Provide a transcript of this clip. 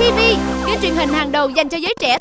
TV, kênh truyền hình hàng đầu dành cho giới trẻ.